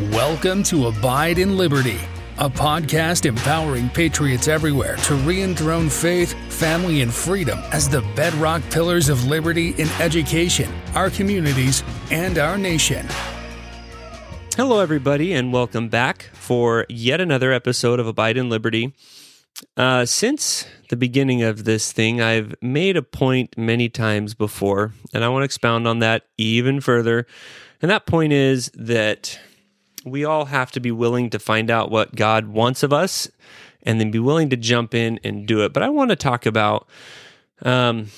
Welcome to Abide in Liberty, a podcast empowering patriots everywhere to re enthrone faith, family, and freedom as the bedrock pillars of liberty in education, our communities, and our nation. Hello, everybody, and welcome back for yet another episode of Abide in Liberty. Uh, since the beginning of this thing, I've made a point many times before, and I want to expound on that even further. And that point is that we all have to be willing to find out what God wants of us and then be willing to jump in and do it. But I want to talk about um,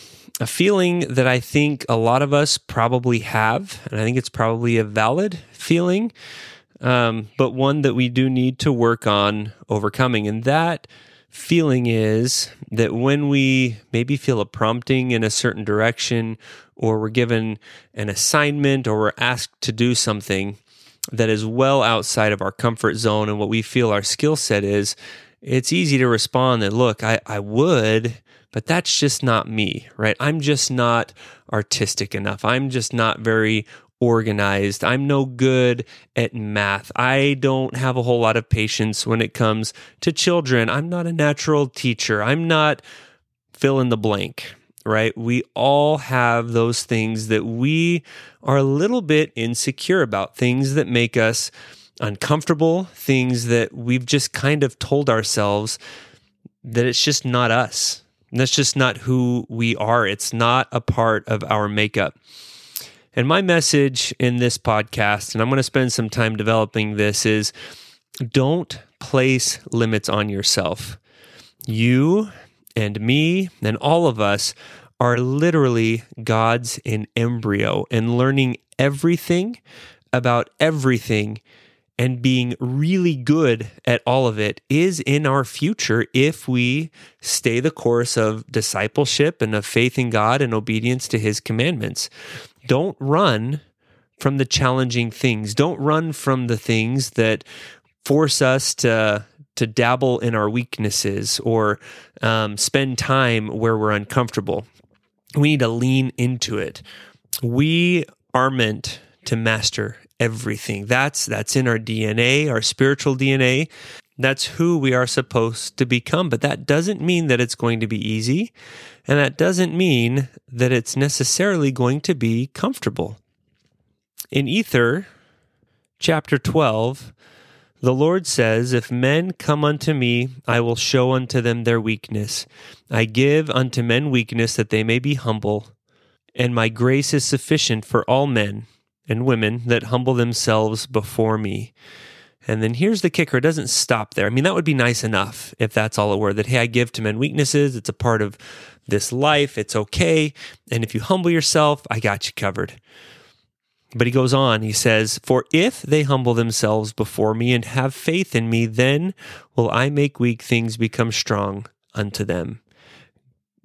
a feeling that I think a lot of us probably have, and I think it's probably a valid feeling, um, but one that we do need to work on overcoming. And that feeling is that when we maybe feel a prompting in a certain direction, or we're given an assignment, or we're asked to do something that is well outside of our comfort zone and what we feel our skill set is, it's easy to respond that, look, I, I would, but that's just not me, right? I'm just not artistic enough. I'm just not very organized. I'm no good at math. I don't have a whole lot of patience when it comes to children. I'm not a natural teacher. I'm not fill in the blank, right? We all have those things that we are a little bit insecure about, things that make us uncomfortable, things that we've just kind of told ourselves that it's just not us. That's just not who we are. It's not a part of our makeup. And my message in this podcast, and I'm going to spend some time developing this, is don't place limits on yourself. You and me and all of us are literally gods in embryo and learning everything about everything and being really good at all of it is in our future if we stay the course of discipleship and of faith in God and obedience to his commandments. Don't run from the challenging things. Don't run from the things that force us to to dabble in our weaknesses or um, spend time where we're uncomfortable. We need to lean into it. We are meant to master everything. That's that's in our DNA, our spiritual DNA. That's who we are supposed to become, but that doesn't mean that it's going to be easy, and that doesn't mean that it's necessarily going to be comfortable. In Ether chapter 12, the Lord says, If men come unto me, I will show unto them their weakness. I give unto men weakness that they may be humble, and my grace is sufficient for all men and women that humble themselves before me. And then here's the kicker it doesn't stop there. I mean, that would be nice enough if that's all it were that, hey, I give to men weaknesses. It's a part of this life. It's okay. And if you humble yourself, I got you covered. But he goes on, he says, For if they humble themselves before me and have faith in me, then will I make weak things become strong unto them.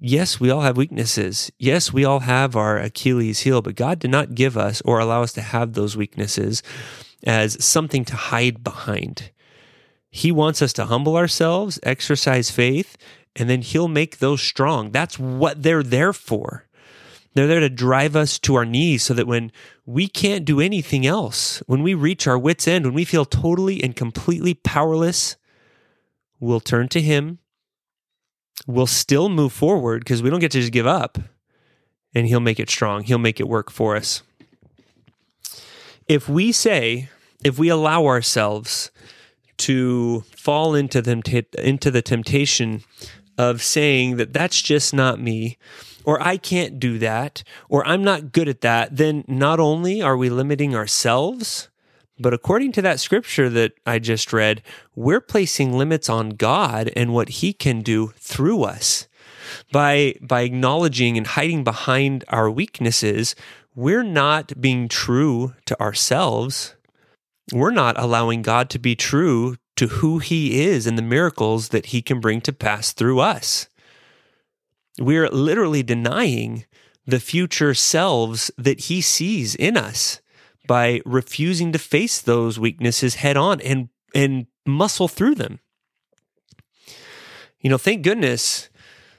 Yes, we all have weaknesses. Yes, we all have our Achilles heel, but God did not give us or allow us to have those weaknesses as something to hide behind. He wants us to humble ourselves, exercise faith, and then He'll make those strong. That's what they're there for. They're there to drive us to our knees so that when we can't do anything else, when we reach our wits' end, when we feel totally and completely powerless, we'll turn to Him. We'll still move forward because we don't get to just give up, and He'll make it strong. He'll make it work for us. If we say, if we allow ourselves to fall into the, into the temptation of saying that that's just not me, or I can't do that, or I'm not good at that, then not only are we limiting ourselves, but according to that scripture that I just read, we're placing limits on God and what He can do through us. By, by acknowledging and hiding behind our weaknesses, we're not being true to ourselves. We're not allowing God to be true to who He is and the miracles that He can bring to pass through us. We're literally denying the future selves that He sees in us by refusing to face those weaknesses head on and, and muscle through them. You know, thank goodness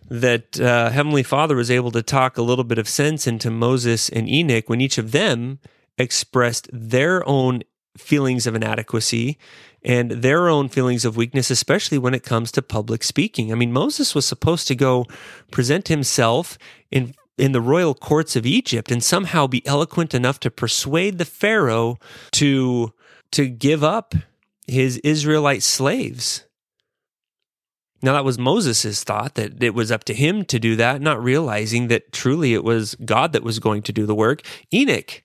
that uh, Heavenly Father was able to talk a little bit of sense into Moses and Enoch when each of them expressed their own feelings of inadequacy and their own feelings of weakness, especially when it comes to public speaking. I mean, Moses was supposed to go present himself in in the royal courts of Egypt and somehow be eloquent enough to persuade the Pharaoh to to give up his Israelite slaves. Now that was Moses' thought that it was up to him to do that, not realizing that truly it was God that was going to do the work. Enoch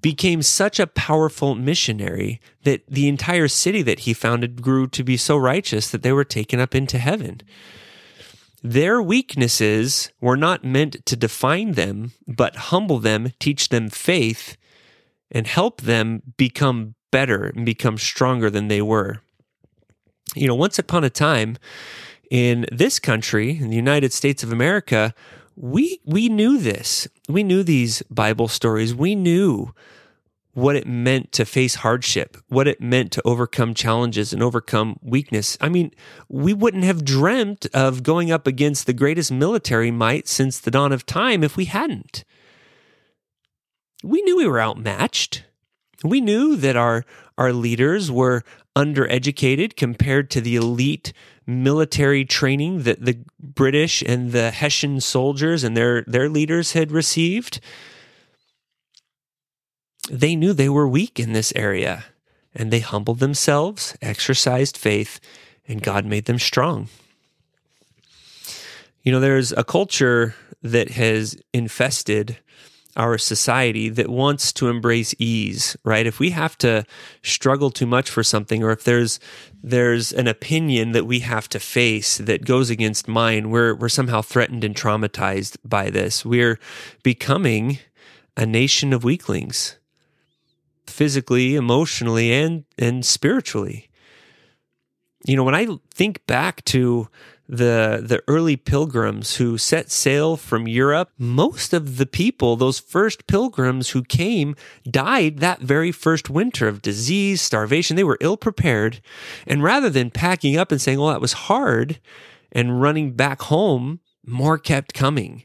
became such a powerful missionary that the entire city that he founded grew to be so righteous that they were taken up into heaven. Their weaknesses were not meant to define them, but humble them, teach them faith, and help them become better and become stronger than they were. You know, once upon a time in this country, in the United States of America, we we knew this. We knew these Bible stories. We knew what it meant to face hardship, what it meant to overcome challenges and overcome weakness. I mean, we wouldn't have dreamt of going up against the greatest military might since the dawn of time if we hadn't. We knew we were outmatched. We knew that our our leaders were undereducated compared to the elite military training that the British and the Hessian soldiers and their, their leaders had received. They knew they were weak in this area and they humbled themselves, exercised faith, and God made them strong. You know, there's a culture that has infested our society that wants to embrace ease, right? If we have to struggle too much for something, or if there's there's an opinion that we have to face that goes against mine, we're we're somehow threatened and traumatized by this. We're becoming a nation of weaklings, physically, emotionally, and and spiritually. You know, when I think back to the the early pilgrims who set sail from Europe, most of the people, those first pilgrims who came, died that very first winter of disease, starvation. They were ill prepared. And rather than packing up and saying, "Well, that was hard," and running back home, more kept coming.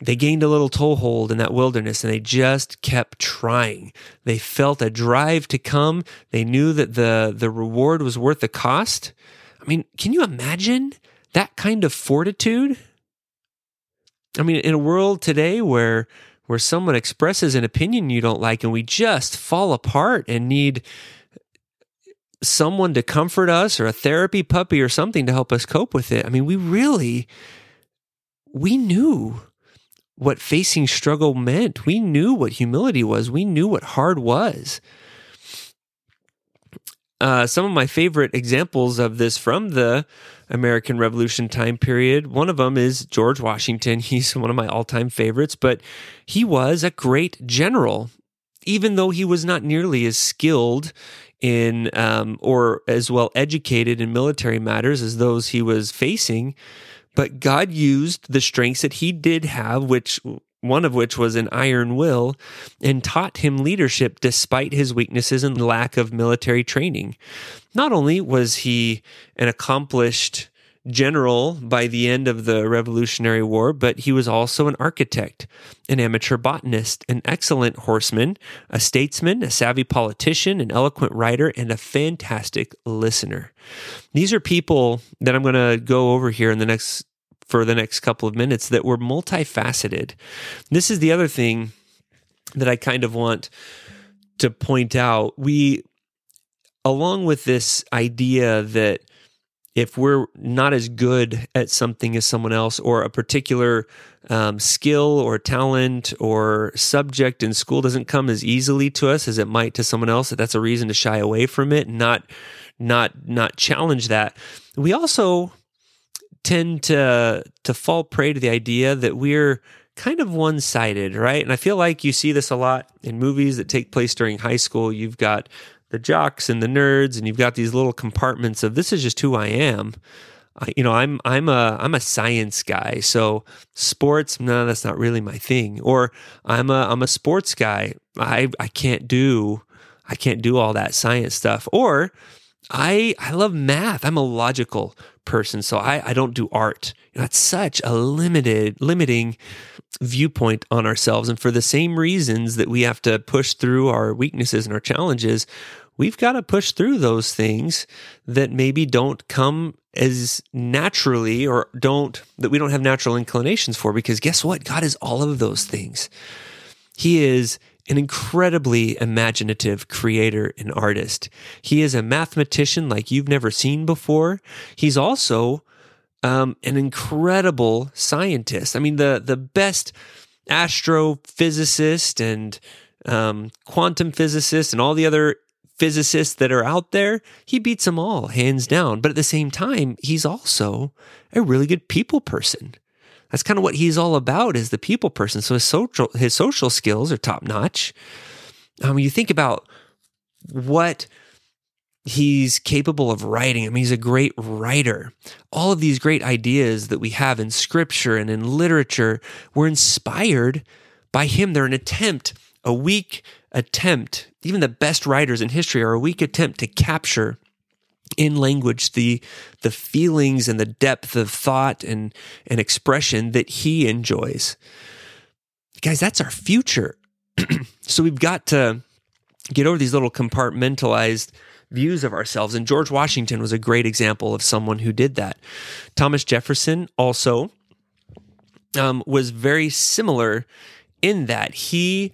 They gained a little toehold in that wilderness and they just kept trying. They felt a drive to come. They knew that the, the reward was worth the cost. I mean, can you imagine that kind of fortitude? I mean, in a world today where where someone expresses an opinion you don't like and we just fall apart and need someone to comfort us or a therapy puppy or something to help us cope with it. I mean, we really we knew what facing struggle meant. We knew what humility was. We knew what hard was uh, some of my favorite examples of this from the American Revolution time period. One of them is George Washington. He's one of my all time favorites, but he was a great general, even though he was not nearly as skilled in um, or as well educated in military matters as those he was facing. But God used the strengths that he did have, which one of which was an iron will, and taught him leadership despite his weaknesses and lack of military training. Not only was he an accomplished general by the end of the Revolutionary War, but he was also an architect, an amateur botanist, an excellent horseman, a statesman, a savvy politician, an eloquent writer, and a fantastic listener. These are people that I'm going to go over here in the next for the next couple of minutes that were multifaceted. This is the other thing that I kind of want to point out. We, along with this idea that if we're not as good at something as someone else or a particular um, skill or talent or subject in school doesn't come as easily to us as it might to someone else that that's a reason to shy away from it and not not not challenge that we also tend to to fall prey to the idea that we're kind of one-sided, right? And I feel like you see this a lot in movies that take place during high school. You've got the jocks and the nerds and you've got these little compartments of this is just who I am. you know, I'm I'm a I'm a science guy. So sports, no, that's not really my thing. Or I'm a I'm a sports guy. I I can't do I can't do all that science stuff. Or I I love math. I'm a logical person, so I, I don't do art. That's such a limited limiting viewpoint on ourselves. And for the same reasons that we have to push through our weaknesses and our challenges, we've got to push through those things that maybe don't come as naturally or don't that we don't have natural inclinations for because guess what god is all of those things he is an incredibly imaginative creator and artist. He is a mathematician like you've never seen before. He's also um, an incredible scientist. I mean, the the best astrophysicist and um, quantum physicist and all the other physicists that are out there, he beats them all hands down. But at the same time, he's also a really good people person. That's kind of what he's all about is the people person. So his social his social skills are top notch. Um, you think about what he's capable of writing. I mean, he's a great writer. All of these great ideas that we have in scripture and in literature were inspired by him. They're an attempt, a weak attempt. Even the best writers in history are a weak attempt to capture in language the the feelings and the depth of thought and and expression that he enjoys. Guys that's our future. So we've got to get over these little compartmentalized views of ourselves. And george washington was a great example of someone who did that. Thomas jefferson also um, was very similar in that he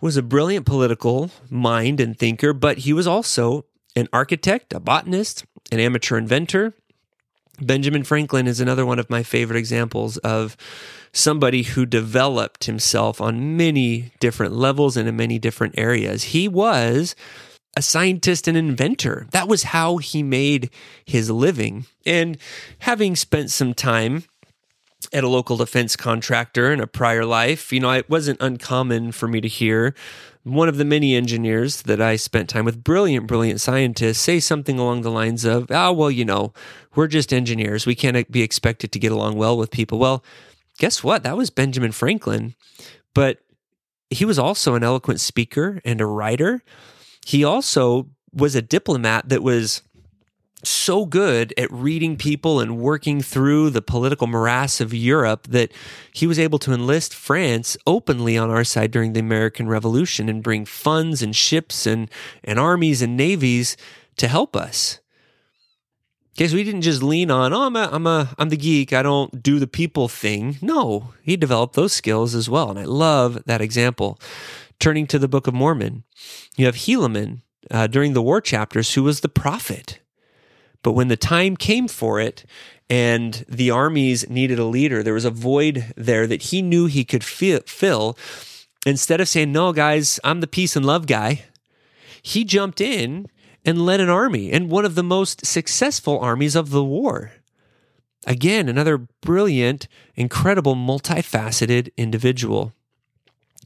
was a brilliant political mind and thinker but he was also an architect, a botanist, an amateur inventor. Benjamin Franklin is another one of my favorite examples of somebody who developed himself on many different levels and in many different areas. He was a scientist and inventor. That was how he made his living. And having spent some time at a local defense contractor in a prior life, you know, it wasn't uncommon for me to hear one of the many engineers that I spent time with, brilliant, brilliant scientists, say something along the lines of, oh, well, you know, we're just engineers. We can't be expected to get along well with people. Well, guess what? That was Benjamin Franklin. But he was also an eloquent speaker and a writer. He also was a diplomat that was so good at reading people and working through the political morass of Europe that he was able to enlist France openly on our side during the American Revolution and bring funds and ships and, and armies and navies to help us. Okay, so he didn't just lean on, oh, I'm a, I'm a, I'm the geek. I don't do the people thing. No, he developed those skills as well, and I love that example. Turning to the Book of Mormon, you have Helaman uh, during the war chapters, who was the prophet but when the time came for it and the armies needed a leader, there was a void there that he knew he could fill. Instead of saying, No, guys, I'm the peace and love guy, he jumped in and led an army and one of the most successful armies of the war. Again, another brilliant, incredible, multifaceted individual.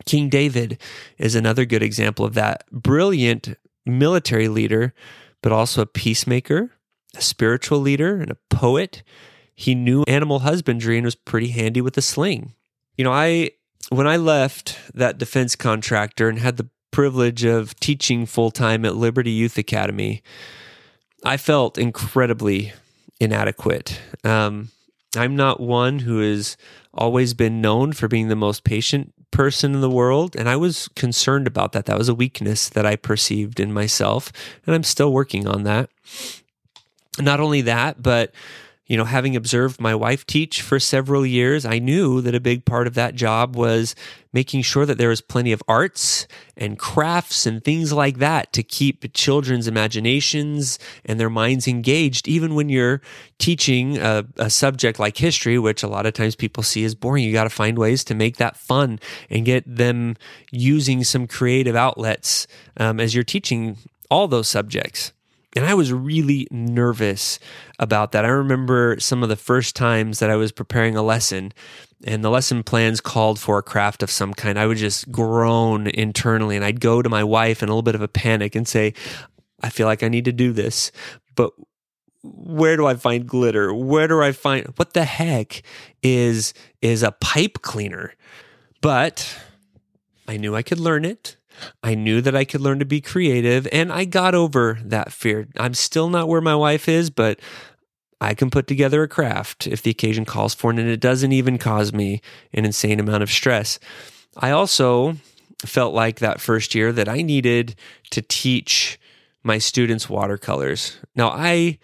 King David is another good example of that. Brilliant military leader, but also a peacemaker, a spiritual leader and a poet. He knew animal husbandry and was pretty handy with a sling. You know, I when I left that defense contractor and had the privilege of teaching full time at Liberty Youth Academy, I felt incredibly inadequate. Um, I'm not one who has always been known for being the most patient person in the world. And I was concerned about that. That was a weakness that I perceived in myself. And I'm still working on that not only that, but you know, having observed my wife teach for several years, I knew that a big part of that job was making sure that there was plenty of arts and crafts and things like that to keep children's imaginations and their minds engaged, even when you're teaching a, a subject like history, which a lot of times people see as boring. You got to find ways to make that fun and get them using some creative outlets um, as you're teaching all those subjects. And I was really nervous about that. I remember some of the first times that I was preparing a lesson and the lesson plans called for a craft of some kind. I would just groan internally and I'd go to my wife in a little bit of a panic and say, I feel like I need to do this, but where do I find glitter? Where do I find what the heck is is a pipe cleaner? But I knew I could learn it. I knew that I could learn to be creative, and I got over that fear. I'm still not where my wife is, but I can put together a craft if the occasion calls for it, and it doesn't even cause me an insane amount of stress. I also felt like that first year that I needed to teach my students watercolors. Now, I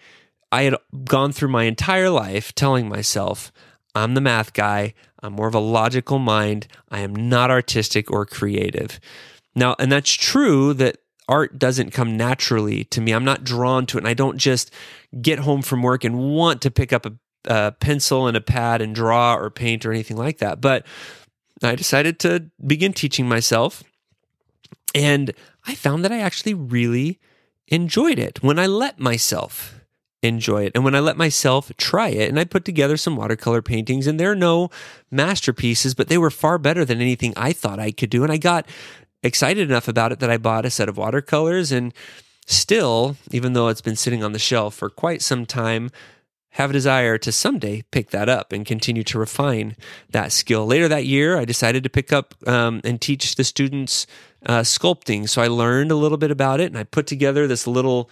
I had gone through my entire life telling myself, I'm the math guy. I'm more of a logical mind. I am not artistic or creative. Now, and that's true that art doesn't come naturally to me. I'm not drawn to it. And I don't just get home from work and want to pick up a, a pencil and a pad and draw or paint or anything like that. But I decided to begin teaching myself. And I found that I actually really enjoyed it when I let myself enjoy it. And when I let myself try it, and I put together some watercolor paintings, and they're no masterpieces, but they were far better than anything I thought I could do. And I got excited enough about it that I bought a set of watercolors and still, even though it's been sitting on the shelf for quite some time, have a desire to someday pick that up and continue to refine that skill. Later that year, I decided to pick up um, and teach the students uh, sculpting. So I learned a little bit about it and I put together this little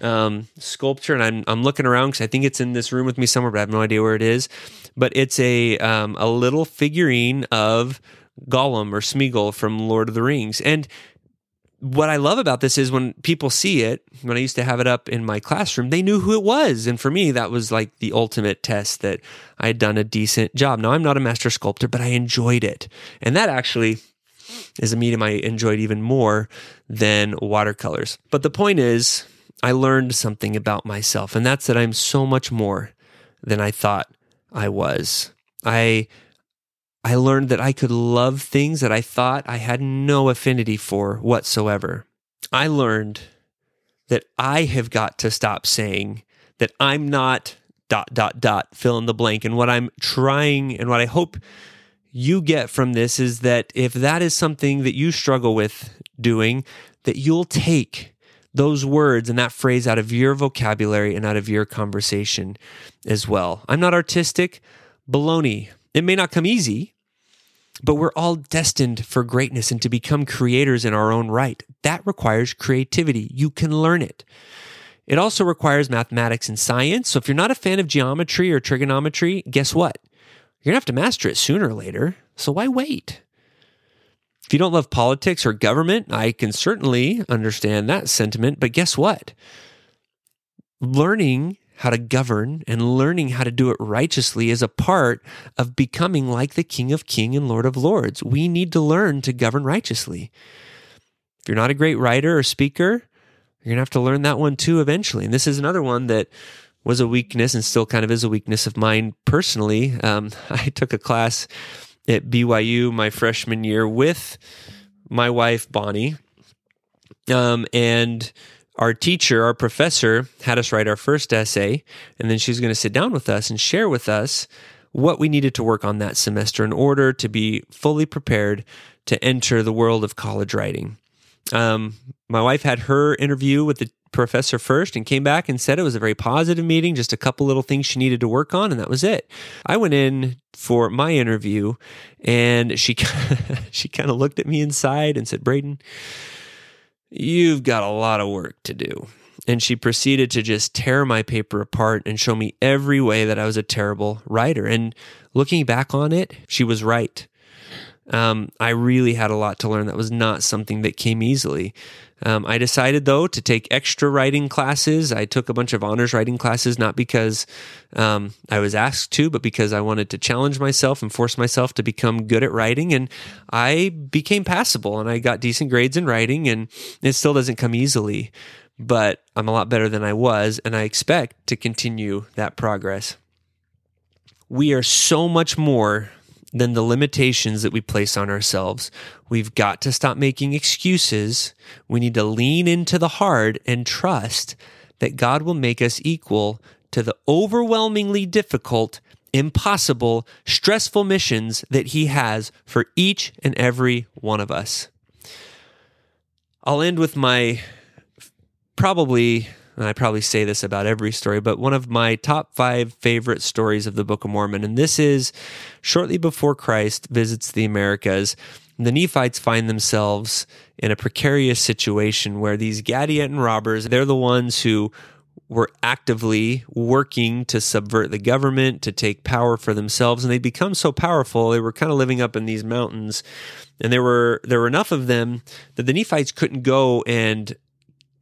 um, sculpture. And I'm, I'm looking around because I think it's in this room with me somewhere, but I have no idea where it is. But it's a, um, a little figurine of Gollum or Smeagol from Lord of the Rings. And what I love about this is when people see it, when I used to have it up in my classroom, they knew who it was. And for me, that was like the ultimate test that I had done a decent job. Now, I'm not a master sculptor, but I enjoyed it. And that actually is a medium I enjoyed even more than watercolors. But the point is, I learned something about myself, and that's that I'm so much more than I thought I was. I I learned that I could love things that I thought I had no affinity for whatsoever. I learned that I have got to stop saying that I'm not dot, dot, dot, fill in the blank. And what I'm trying and what I hope you get from this is that if that is something that you struggle with doing, that you'll take those words and that phrase out of your vocabulary and out of your conversation as well. I'm not artistic. Baloney. It may not come easy, but we're all destined for greatness and to become creators in our own right. That requires creativity. You can learn it. It also requires mathematics and science. So if you're not a fan of geometry or trigonometry, guess what? You're going to have to master it sooner or later. So why wait? If you don't love politics or government, I can certainly understand that sentiment. But guess what? Learning how to govern and learning how to do it righteously is a part of becoming like the King of King and Lord of Lords. We need to learn to govern righteously. If you're not a great writer or speaker, you're going to have to learn that one too eventually. And this is another one that was a weakness and still kind of is a weakness of mine personally. Um, I took a class at BYU my freshman year with my wife, Bonnie. Um, and our teacher, our professor, had us write our first essay, and then she's going to sit down with us and share with us what we needed to work on that semester in order to be fully prepared to enter the world of college writing. Um, my wife had her interview with the professor first and came back and said it was a very positive meeting, just a couple little things she needed to work on, and that was it. I went in for my interview, and she she kind of looked at me inside and said, "Braden." You've got a lot of work to do. And she proceeded to just tear my paper apart and show me every way that I was a terrible writer. And looking back on it, she was right. Um, I really had a lot to learn. That was not something that came easily. Um, I decided, though, to take extra writing classes. I took a bunch of honors writing classes, not because um, I was asked to, but because I wanted to challenge myself and force myself to become good at writing. And I became passable and I got decent grades in writing, and it still doesn't come easily, but I'm a lot better than I was, and I expect to continue that progress. We are so much more than the limitations that we place on ourselves. We've got to stop making excuses. We need to lean into the hard and trust that God will make us equal to the overwhelmingly difficult, impossible, stressful missions that He has for each and every one of us. I'll end with my probably and I probably say this about every story, but one of my top five favorite stories of the Book of Mormon. And this is shortly before Christ visits the Americas. the Nephites find themselves in a precarious situation where these Gadianton robbers, they're the ones who were actively working to subvert the government, to take power for themselves, and they become so powerful. They were kind of living up in these mountains, and there were there were enough of them that the Nephites couldn't go and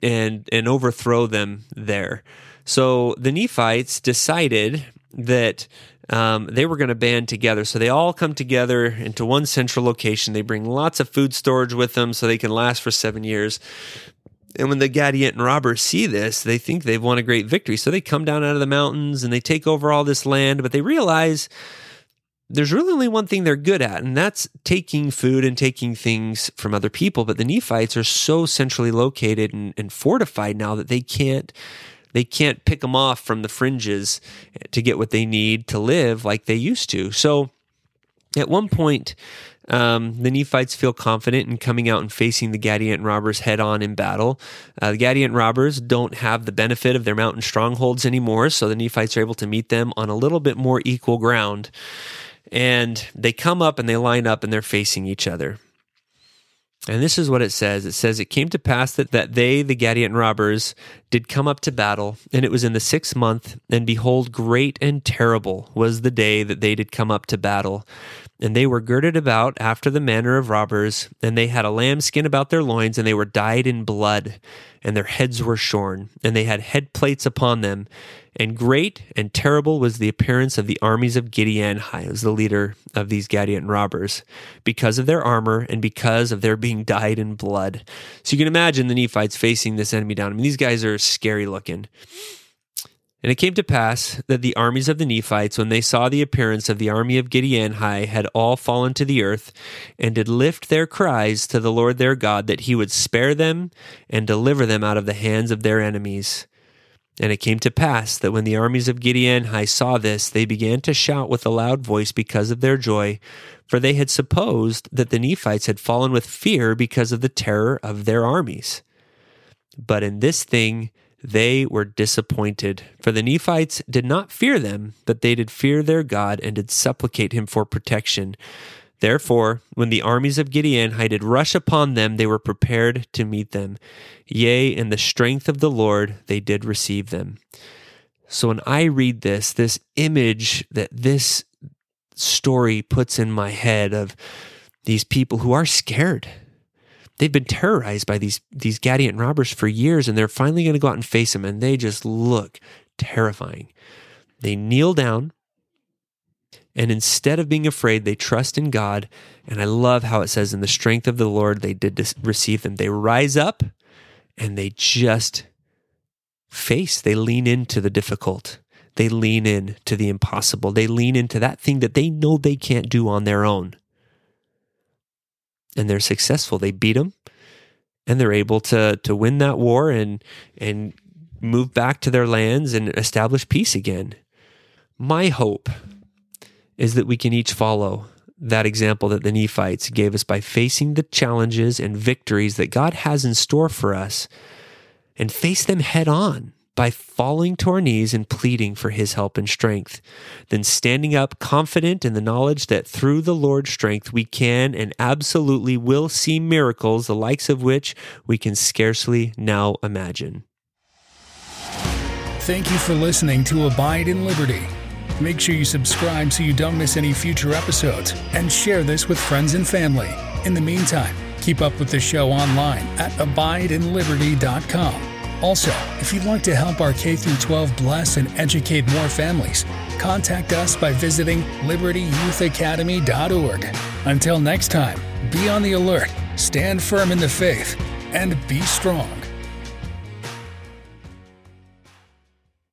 and and overthrow them there. So the Nephites decided that um, they were going to band together. So they all come together into one central location. They bring lots of food storage with them so they can last for seven years. And when the Gadianton robbers see this, they think they've won a great victory. So they come down out of the mountains and they take over all this land, but they realize there's really only one thing they're good at, and that's taking food and taking things from other people. But the Nephites are so centrally located and, and fortified now that they can't they can't pick them off from the fringes to get what they need to live like they used to. So at one point, um, the Nephites feel confident in coming out and facing the Gadianton robbers head on in battle. Uh, the Gadianton robbers don't have the benefit of their mountain strongholds anymore, so the Nephites are able to meet them on a little bit more equal ground. And they come up and they line up and they're facing each other. And this is what it says. It says, It came to pass that, that they, the Gadianton robbers, did come up to battle, and it was in the sixth month, and behold, great and terrible was the day that they did come up to battle. And they were girded about after the manner of robbers, and they had a lambskin about their loins, and they were dyed in blood, and their heads were shorn, and they had head plates upon them. And great and terrible was the appearance of the armies of Gideon, who was the leader of these Gadianton robbers, because of their armor and because of their being dyed in blood. So you can imagine the Nephites facing this enemy down. I mean, these guys are scary looking. And it came to pass that the armies of the Nephites, when they saw the appearance of the army of Giddianhi, had all fallen to the earth, and did lift their cries to the Lord their God that he would spare them and deliver them out of the hands of their enemies. And it came to pass that when the armies of Giddianhi saw this, they began to shout with a loud voice because of their joy, for they had supposed that the Nephites had fallen with fear because of the terror of their armies. But in this thing they were disappointed, for the Nephites did not fear them, but they did fear their God and did supplicate him for protection. Therefore, when the armies of Gideon did rush upon them, they were prepared to meet them. Yea, in the strength of the Lord they did receive them. So when I read this, this image that this story puts in my head of these people who are scared. They've been terrorized by these these Gadianton robbers for years, and they're finally going to go out and face them, and they just look terrifying. They kneel down, and instead of being afraid, they trust in God. And I love how it says, in the strength of the Lord, they did receive them. They rise up and they just face, they lean into the difficult. They lean in to the impossible. They lean into that thing that they know they can't do on their own. And they're successful. They beat them and they're able to, to win that war and, and move back to their lands and establish peace again. My hope is that we can each follow that example that the Nephites gave us by facing the challenges and victories that God has in store for us and face them head on by falling to our knees and pleading for his help and strength, then standing up confident in the knowledge that through the Lord's strength we can and absolutely will see miracles the likes of which we can scarcely now imagine. Thank you for listening to Abide in Liberty. Make sure you subscribe so you don't miss any future episodes and share this with friends and family. In the meantime, keep up with the show online at abideinliberty.com. Also, if you'd like to help our K 12 bless and educate more families, contact us by visiting libertyyouthacademy.org. Until next time, be on the alert, stand firm in the faith, and be strong.